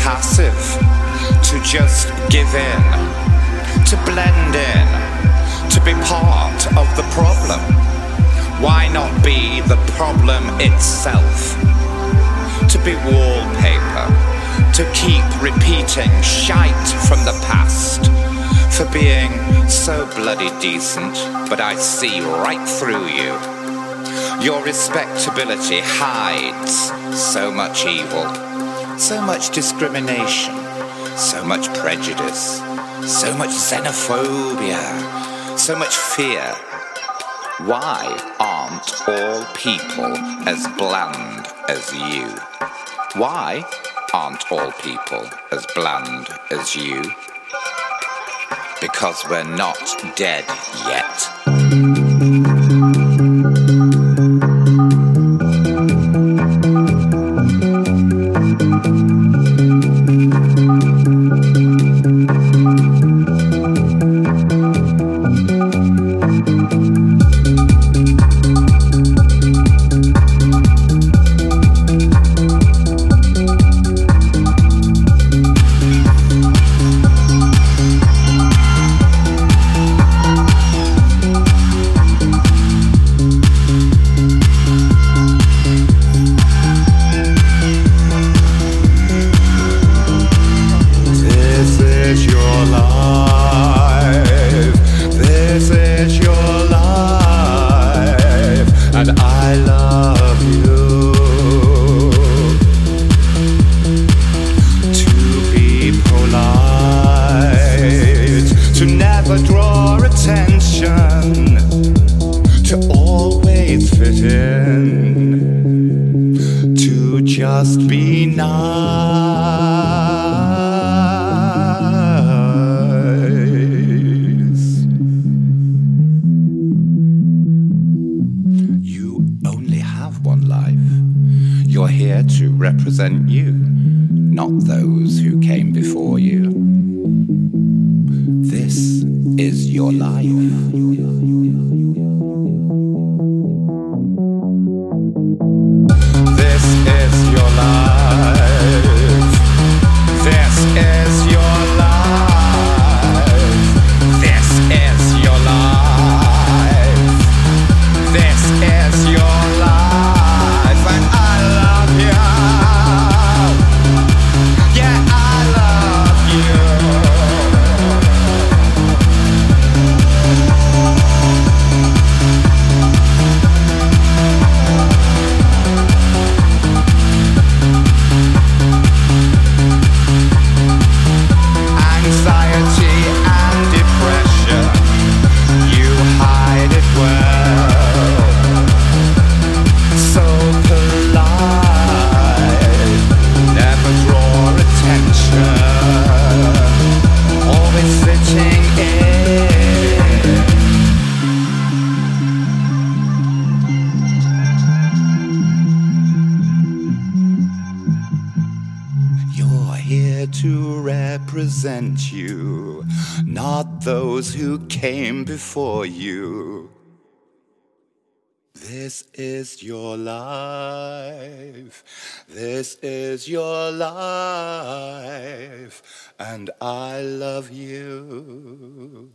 passive, to just give in, to blend in, to be part of the problem. Why not be the problem itself? To be wallpaper, to keep repeating shite from the past, for being so bloody decent, but I see right through you. Your respectability hides so much evil, so much discrimination, so much prejudice, so much xenophobia, so much fear. Why aren't all people as bland as you? Why aren't all people as bland as you? Because we're not dead yet. To always fit in, to just be nice. You only have one life. You're here to represent you, not those who came before you. Is your life. To represent you, not those who came before you. This is your life. This is your life. And I love you.